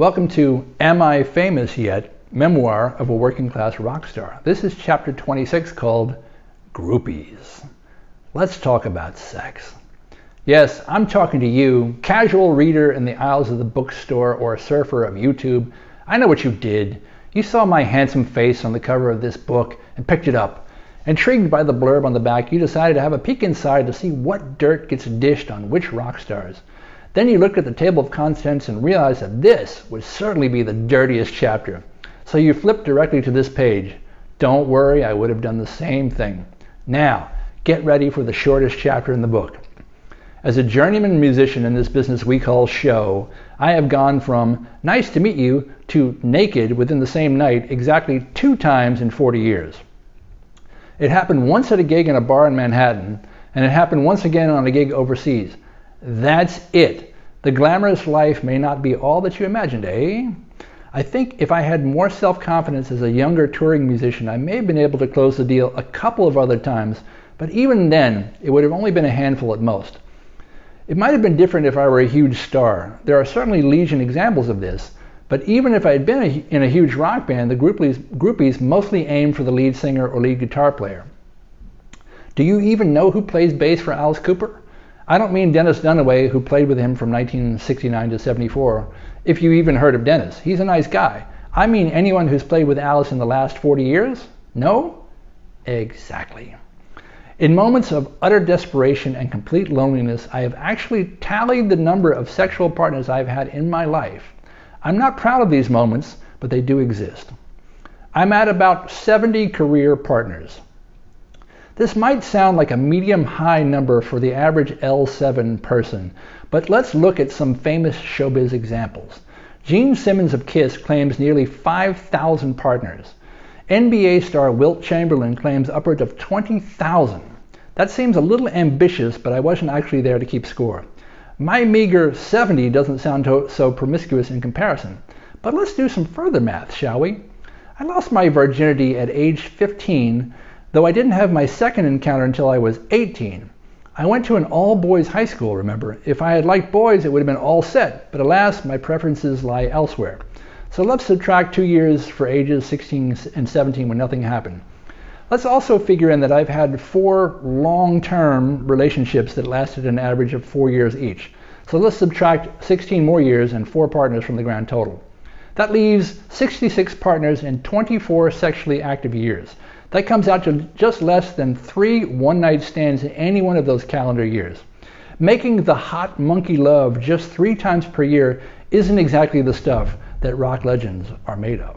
Welcome to Am I Famous Yet? Memoir of a Working Class Rock Star. This is chapter 26 called Groupies. Let's talk about sex. Yes, I'm talking to you, casual reader in the aisles of the bookstore or surfer of YouTube. I know what you did. You saw my handsome face on the cover of this book and picked it up. Intrigued by the blurb on the back, you decided to have a peek inside to see what dirt gets dished on which rock stars. Then you looked at the table of contents and realized that this would certainly be the dirtiest chapter. So you flipped directly to this page. Don't worry, I would have done the same thing. Now, get ready for the shortest chapter in the book. As a journeyman musician in this business we call show, I have gone from nice to meet you to naked within the same night exactly two times in 40 years. It happened once at a gig in a bar in Manhattan, and it happened once again on a gig overseas. That's it. The glamorous life may not be all that you imagined, eh? I think if I had more self confidence as a younger touring musician, I may have been able to close the deal a couple of other times, but even then, it would have only been a handful at most. It might have been different if I were a huge star. There are certainly legion examples of this, but even if I had been a, in a huge rock band, the groupies, groupies mostly aimed for the lead singer or lead guitar player. Do you even know who plays bass for Alice Cooper? I don't mean Dennis Dunaway, who played with him from 1969 to 74, if you even heard of Dennis. He's a nice guy. I mean anyone who's played with Alice in the last 40 years? No? Exactly. In moments of utter desperation and complete loneliness, I have actually tallied the number of sexual partners I've had in my life. I'm not proud of these moments, but they do exist. I'm at about 70 career partners. This might sound like a medium high number for the average L7 person, but let's look at some famous showbiz examples. Gene Simmons of Kiss claims nearly 5,000 partners. NBA star Wilt Chamberlain claims upwards of 20,000. That seems a little ambitious, but I wasn't actually there to keep score. My meager 70 doesn't sound so promiscuous in comparison. But let's do some further math, shall we? I lost my virginity at age 15 though I didn't have my second encounter until I was 18. I went to an all boys high school, remember. If I had liked boys, it would have been all set, but alas, my preferences lie elsewhere. So let's subtract two years for ages 16 and 17 when nothing happened. Let's also figure in that I've had four long term relationships that lasted an average of four years each. So let's subtract 16 more years and four partners from the grand total. That leaves 66 partners in 24 sexually active years. That comes out to just less than three one night stands in any one of those calendar years. Making the hot monkey love just three times per year isn't exactly the stuff that rock legends are made of.